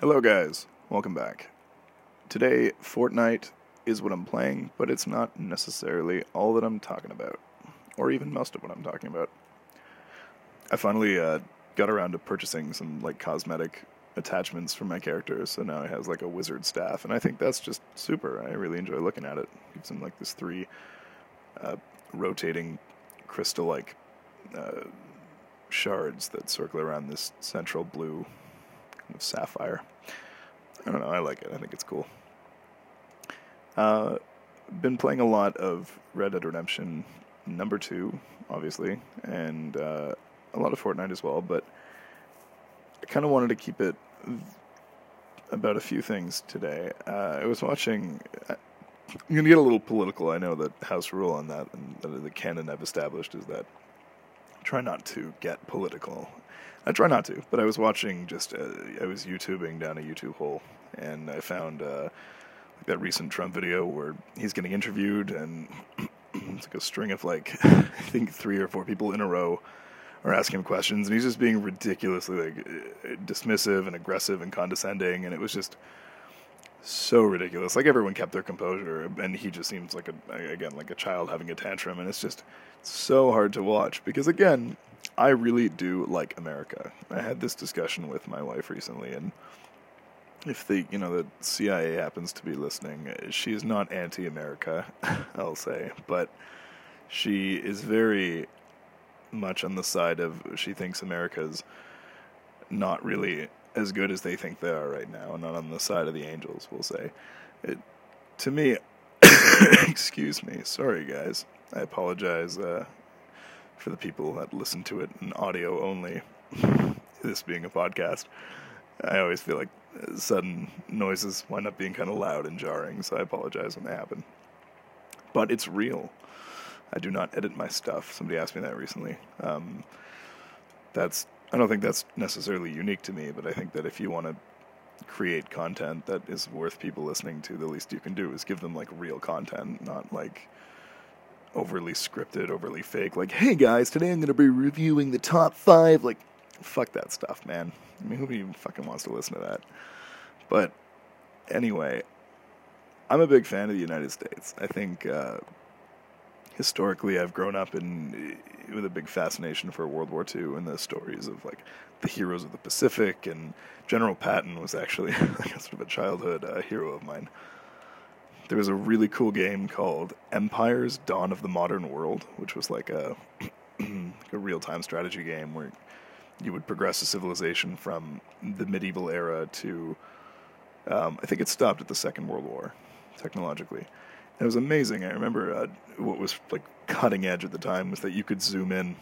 Hello, guys. Welcome back. Today, Fortnite is what I'm playing, but it's not necessarily all that I'm talking about, or even most of what I'm talking about. I finally uh, got around to purchasing some like cosmetic attachments for my character, so now he has like a wizard staff, and I think that's just super. I really enjoy looking at it. Gives him like this three uh, rotating crystal-like uh, shards that circle around this central blue of sapphire. I don't know. I like it. I think it's cool. Uh, been playing a lot of Red Dead Redemption number two, obviously, and uh, a lot of Fortnite as well. But I kind of wanted to keep it about a few things today. Uh, I was watching. I'm going to get a little political. I know that House rule on that, and the canon I've established is that try not to get political. I try not to, but I was watching just uh, I was YouTubing down a YouTube hole, and I found uh, that recent Trump video where he's getting interviewed, and it's like a string of like I think three or four people in a row are asking him questions, and he's just being ridiculously like dismissive and aggressive and condescending, and it was just so ridiculous. Like everyone kept their composure, and he just seems like a again like a child having a tantrum, and it's just so hard to watch because again, I really do like America. I had this discussion with my wife recently, and if the you know the CIA happens to be listening, she's not anti-America, I'll say, but she is very much on the side of she thinks America's not really as good as they think they are right now, and not on the side of the angels, we'll say. It, to me, excuse me, sorry guys, I apologize uh, for the people that listen to it in audio only. this being a podcast, I always feel like sudden noises wind up being kind of loud and jarring, so I apologize when they happen. But it's real. I do not edit my stuff. Somebody asked me that recently. Um, that's I don't think that's necessarily unique to me, but I think that if you want to create content that is worth people listening to, the least you can do is give them like real content, not like overly scripted, overly fake. Like, hey guys, today I'm going to be reviewing the top five. Like, fuck that stuff, man. I mean, who even fucking wants to listen to that? But anyway, I'm a big fan of the United States. I think uh, historically I've grown up in with a big fascination for World War II and the stories of like the heroes of the Pacific and General Patton was actually like sort of a childhood uh, hero of mine. There was a really cool game called Empires: Dawn of the Modern World, which was like a a real-time strategy game where you would progress a civilization from the medieval era to um, I think it stopped at the Second World War technologically. It was amazing. I remember uh, what was like cutting edge at the time was that you could zoom in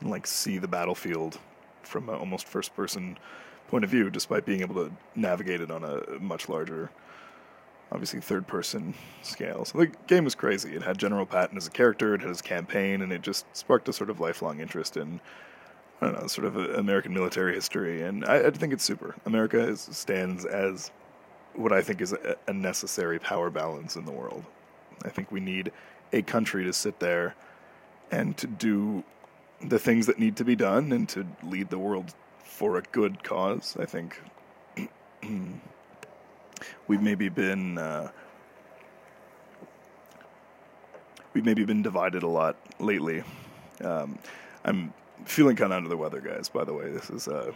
and like see the battlefield from an almost first person point of view, despite being able to navigate it on a much larger, obviously third person scale. So the game was crazy. It had General Patton as a character, it had his campaign, and it just sparked a sort of lifelong interest in. I don't know, sort of American military history, and I, I think it's super. America is, stands as what I think is a, a necessary power balance in the world. I think we need a country to sit there and to do the things that need to be done and to lead the world for a good cause. I think we've maybe been uh, we've maybe been divided a lot lately. Um, I'm feeling kind of under the weather, guys. By the way, this is uh,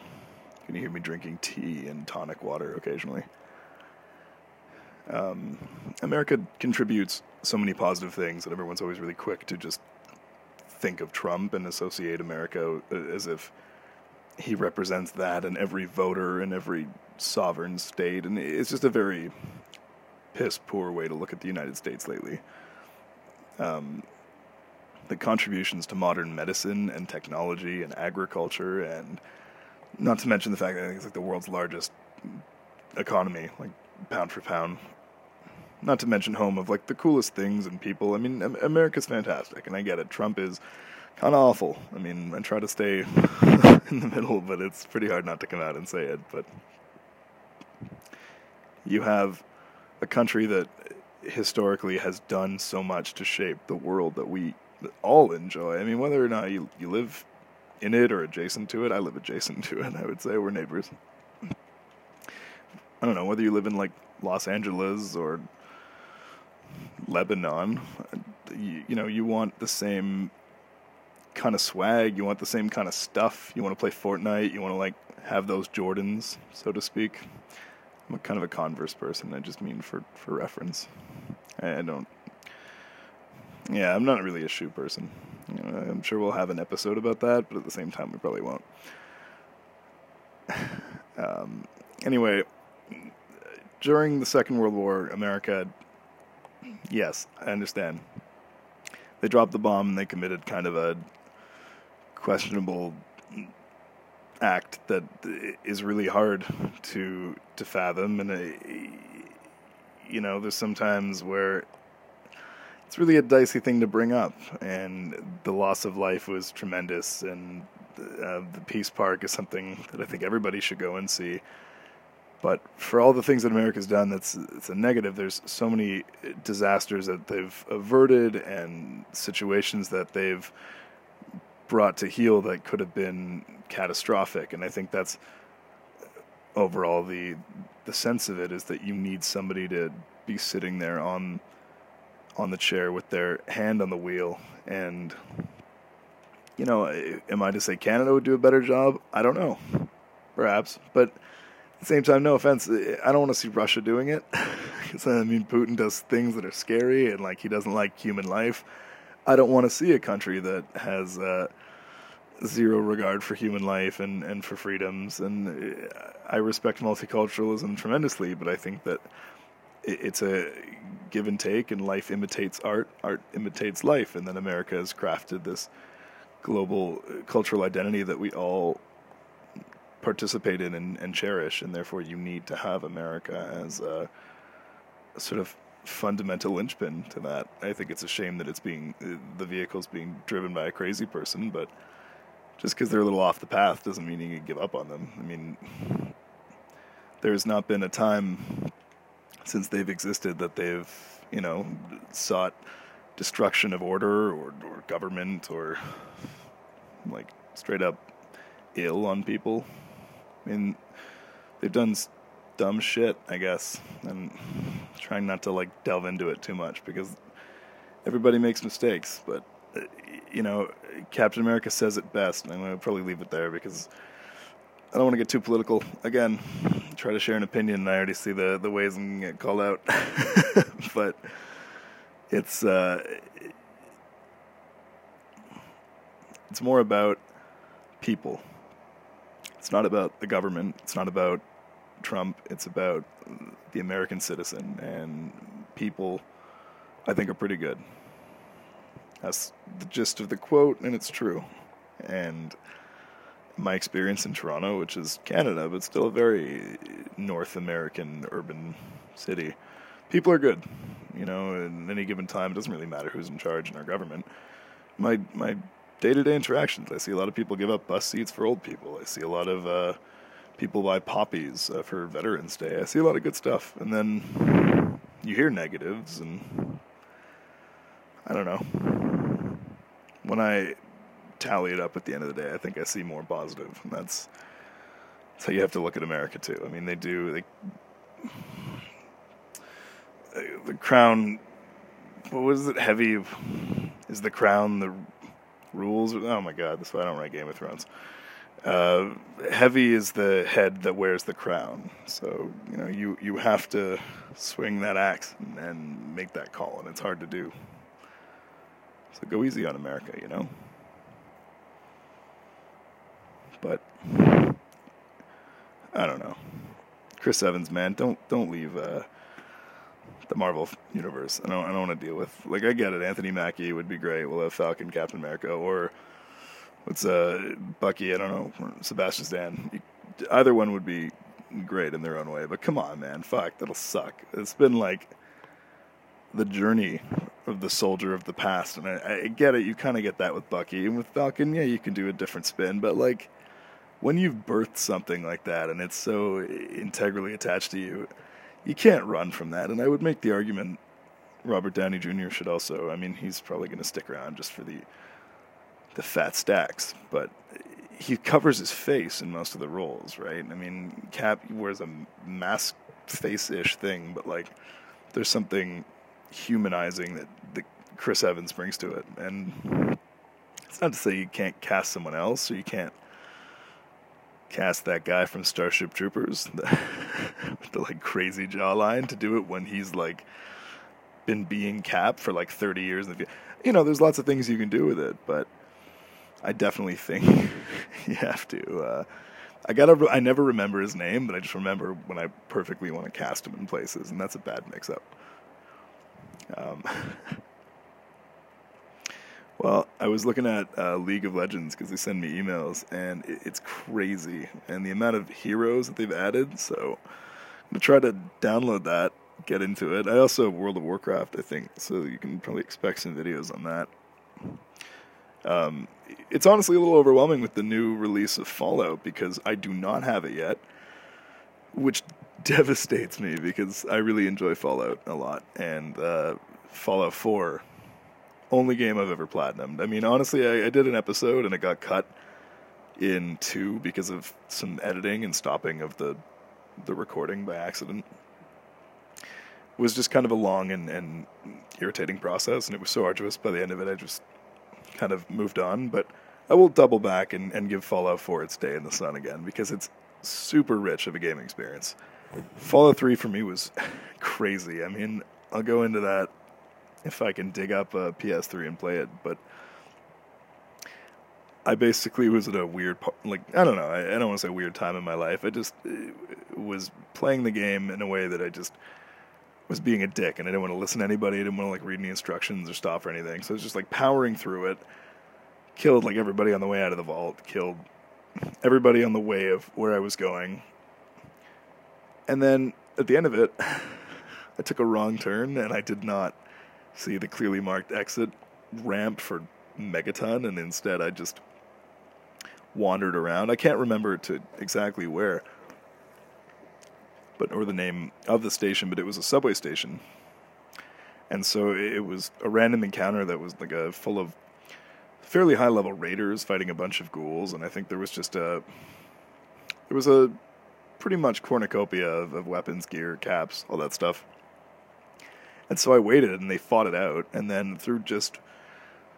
can you hear me drinking tea and tonic water occasionally? Um, America contributes so many positive things that everyone's always really quick to just think of Trump and associate America as if he represents that and every voter and every sovereign state, and it's just a very piss poor way to look at the United States lately. Um, the contributions to modern medicine and technology and agriculture, and not to mention the fact that it's like the world's largest economy, like pound for pound. Not to mention home of like the coolest things and people. I mean, America's fantastic, and I get it. Trump is kind of awful. I mean, I try to stay in the middle, but it's pretty hard not to come out and say it. But you have a country that historically has done so much to shape the world that we all enjoy. I mean, whether or not you you live in it or adjacent to it, I live adjacent to it. I would say we're neighbors. I don't know whether you live in like Los Angeles or Lebanon, you, you know, you want the same kind of swag, you want the same kind of stuff. You want to play Fortnite, you want to like have those Jordans, so to speak. I'm a kind of a Converse person. I just mean for for reference. I, I don't. Yeah, I'm not really a shoe person. You know, I'm sure we'll have an episode about that, but at the same time, we probably won't. um, anyway, during the Second World War, America, yes, I understand. They dropped the bomb and they committed kind of a questionable act that is really hard to to fathom. And uh, you know there's sometimes where it's really a dicey thing to bring up. And the loss of life was tremendous. And uh, the peace park is something that i think everybody should go and see but for all the things that america's done that's it's a negative. There's so many disasters that they've averted and situations that they've brought to heel that could have been catastrophic. And I think that's overall the the sense of it is that you need somebody to be sitting there on on the chair with their hand on the wheel and you know am i to say canada would do a better job? I don't know. Perhaps. But same time no offense i don't want to see russia doing it because i mean putin does things that are scary and like he doesn't like human life i don't want to see a country that has uh, zero regard for human life and, and for freedoms. And I respect multiculturalism tremendously, but I think that it's a give and take, and life imitates art, art imitates life. And then America has crafted this global cultural identity that we all participate in and, and cherish, and therefore you need to have America as a, a sort of fundamental linchpin to that. I think it's a shame that it's being the vehicle's being driven by a crazy person, but just because they're a little off the path doesn't mean you can give up on them. I mean, there's not been a time since they've existed that they've, you know, sought destruction of order or, or government or like straight up ill on people. I mean, they've done dumb shit, I guess, and trying not to like delve into it too much because everybody makes mistakes, but you know, Captain America says it best, and I'm to probably leave it there because I don't want to get too political. Again, try to share an opinion, and I already see the, the ways I'm to get called out. but it's uh, it's more about people. It's not about the government. It's not about Trump. It's about the American citizen, and people, I think, are pretty good. That's the gist of the quote, and it's true. And my experience in Toronto, which is Canada, but still a very North American urban city, people are good. You know, in any given time, it doesn't really matter who's in charge in our government. My my day to day interactions, I see a lot of people give up bus seats for old people. I see a lot of uh, people buy poppies uh, for Veterans Day. I see a lot of good stuff, and then you hear negatives, and I don't know when I tally it up at the end of the day, I think I see more positive, and that's that's how you have to look at America too. I mean, they do they the crown. What was it? Heavy is the crown the rules? Oh my god, that's why I don't write Game of Thrones. Uh, heavy is the head that wears the crown. So you know you you have to swing that axe and, and make that call, and it's hard to do. So go easy on America, you know? But I don't know. Chris Evans, man, don't don't leave uh, the Marvel universe. I don't I don't want to deal with like I get it. Anthony Mackie would be great. We'll have Falcon, Captain America, or what's uh Bucky? I don't know. Sebastian Stan. Either one would be great in their own way. But come on, man, fuck, that'll suck. It's been like the journey of the soldier of the past. And I, I get it. You kind of get that with Bucky. And with Falcon, yeah, you can do a different spin. But, like, when you've birthed something like that and it's so integrally attached to you, you can't run from that. And I would make the argument Robert Downey Jr. should also. I mean, he's probably going to stick around just for the the fat stacks, but he covers his face in most of the roles, right? I mean, Cap wears a mask face-ish thing, but like there's something humanizing that, Chris Evans brings to it, and it's not to say you can't cast someone else or you can't cast that guy from Starship Troopers the, with the like crazy jawline to do it when he's like been being Cap for like 30 years. You know, there's lots of things you can do with it, but I definitely think you have to. Uh, I gotta. I never remember his name, but I just remember when I perfectly want to cast him in places, and that's a bad mix-up. Um, well, I was looking at uh, League of Legends because they send me emails, and it's crazy, and the amount of heroes that they've added. So I'm gonna try to download that, get into it. I also have World of Warcraft, I think, so you can probably expect some videos on that. Um, it's honestly a little overwhelming with the new release of Fallout because I do not have it yet, which devastates me because I really enjoy Fallout a lot. And uh, Fallout 4, only game I've ever platinumed. I mean, honestly, I, I did an episode and it got cut in two because of some editing and stopping of the the recording by accident. It was just kind of a long and, and irritating process, and it was so arduous. By the end of it, I just kind of moved on, but I will double back and, and give Fallout 4 its day in the sun again because it's super rich of a gaming experience. Fallout 3 for me was crazy. I mean, I'll go into that if I can dig up a PS3 and play it, but I basically was at a weird, like, I don't know, I, I don't want to say weird time in my life. I just uh, was playing the game in a way that I just was being a dick and I didn't want to listen to anybody. I didn't want to like read any instructions or stop or anything. So I was just like powering through it. Killed like everybody on the way out of the vault. Killed everybody on the way of where I was going. And then at the end of it, I took a wrong turn and I did not see the clearly marked exit ramp for Megaton, and instead I just wandered around. I can't remember to exactly where, but or the name of the station, but it was a subway station. And so it was a random encounter that was like a full of fairly high level raiders fighting a bunch of ghouls, and I think there was just a there was a pretty much cornucopia of, of weapons, gear, caps, all that stuff. And so I waited, and they fought it out, and then through just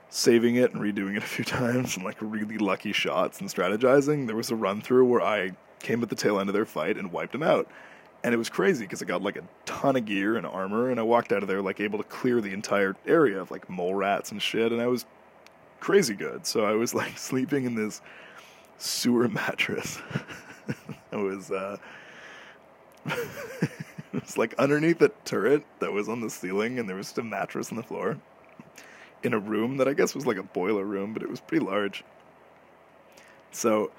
saving it and redoing it a few times and like really lucky shots and strategizing, there was a run through where I came at the tail end of their fight and wiped them out and it was crazy because I got like a ton of gear and armor, and I walked out of there like able to clear the entire area of like mole rats and shit, and I was crazy good. So I was like sleeping in this sewer mattress. it was uh, it was like underneath a turret that was on the ceiling, and there was just a mattress on the floor in a room that I guess was like a boiler room, but it was pretty large. So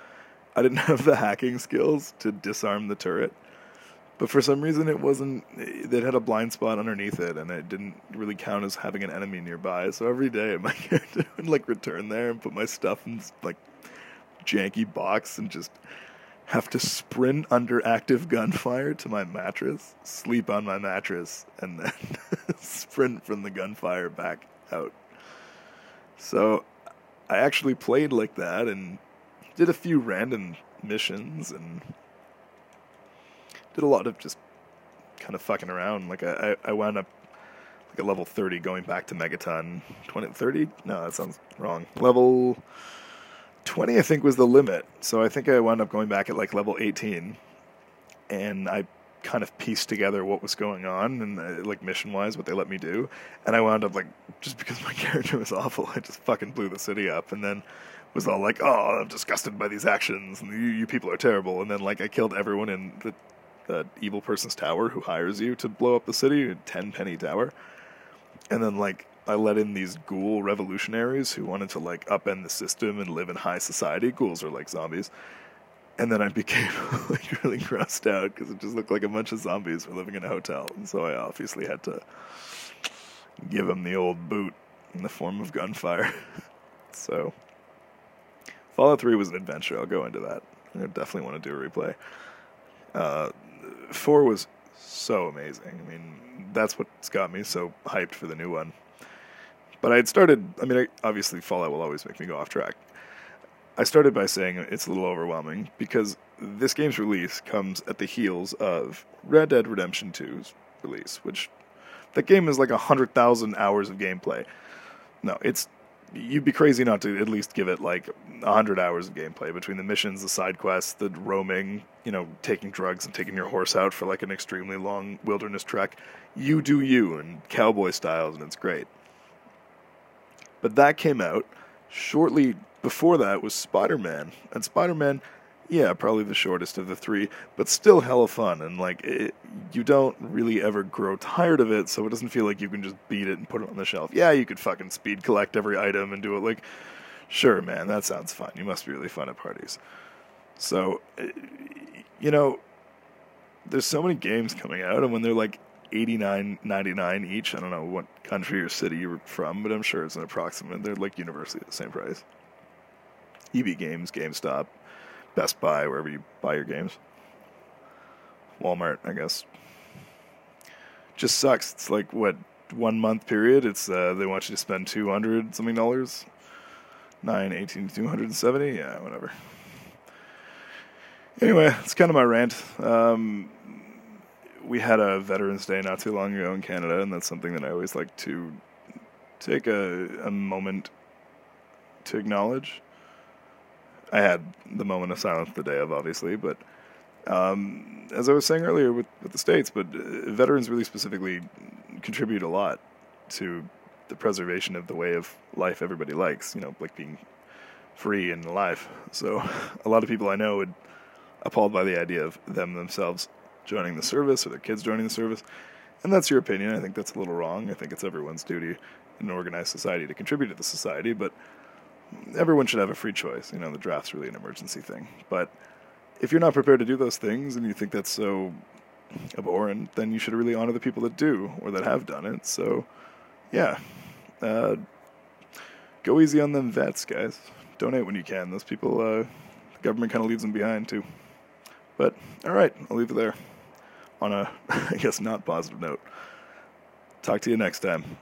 I didn't have the hacking skills to disarm the turret but for some reason it wasn't it had a blind spot underneath it and it didn't really count as having an enemy nearby so every day my character would like return there and put my stuff in this, like janky box and just have to sprint under active gunfire to my mattress sleep on my mattress and then sprint from the gunfire back out. So i actually played like that and did a few random missions and did a lot of just kind of fucking around. Like I, I wound up like a level 30 going back to Megaton. 20 30 no that sounds wrong. Level 20 I think was the limit. So I think I wound up going back at like level 18 and I kind of pieced together what was going on and uh, like mission wise what they let me do. And I wound up like just because my character was awful I just fucking blew the city up and then was all like oh I'm disgusted by these actions. And you, you people are terrible. And then like I killed everyone in the the evil person's tower who hires you to blow up the city, a Tenpenny tower. And then, like, I let in these ghoul revolutionaries who wanted to, like, upend the system and live in high society. Ghouls are like zombies. And then I became, like, really grossed out because it just looked like a bunch of zombies were living in a hotel. And so I obviously had to give them the old boot in the form of gunfire. so, Fallout 3 was an adventure. I'll go into that. I definitely want to do a replay. Uh, four was so amazing. I mean, that's what's got me so hyped for the new one. But I had started. I mean, I, obviously, Fallout will always make me go off track. I started by saying it's a little overwhelming because this game's release comes at the heels of Red Dead Redemption 2's release, which that game is like a hundred thousand hours of gameplay. No, it's you'd be crazy not to at least give it like a hundred hours of gameplay between the missions, the side quests, the roaming, you know, taking drugs and taking your horse out for like an extremely long wilderness trek. You do you and cowboy styles, and it's great. But that came out shortly before that was Spider Man, and Spider Man yeah, probably the shortest of the three, but still hella fun. And like, it, you don't really ever grow tired of it, so it doesn't feel like you can just beat it and put it on the shelf. Yeah, you could fucking speed collect every item and do it like, sure, man, that sounds fun. You must be really fun at parties. So, eh, you know, there's so many games coming out, and when they're like 89.99 each, I don't know what country or city you're from, but I'm sure it's an approximate. They're like universally the same price. EB Games, GameStop, Best Buy, wherever you buy your games. Walmart, I guess. Just sucks. It's like what one month period. It's uh, they want you to spend two hundred something dollars. Nine, eighteen, two hundred and seventy. Yeah, whatever. Anyway, it's kind of my rant. Um, we had a Veterans Day not too long ago in Canada, and that's something that I always like to take a, a moment to acknowledge. I had the moment of silence the day of, obviously, but um, as I was saying earlier with, with the states, but uh, veterans really specifically contribute a lot to the preservation of the way of life everybody likes, you know, like being free and alive. So a lot of people I know would appalled by the idea of them themselves joining the service or their kids joining the service. And that's your opinion. I think that's a little wrong. I think it's everyone's duty in an organized society to contribute to the society, but everyone should have a free choice. You know, the draft's really an emergency thing. But if you're not prepared to do those things and you think that's so abhorrent, then you should really honor the people that do or that have done it. So, yeah. Uh, go easy on them vets, guys. Donate when you can. Those people, uh, the government kind of leaves them behind, too. But, all right, I'll leave it there on a, I guess, not positive note. Talk to you next time.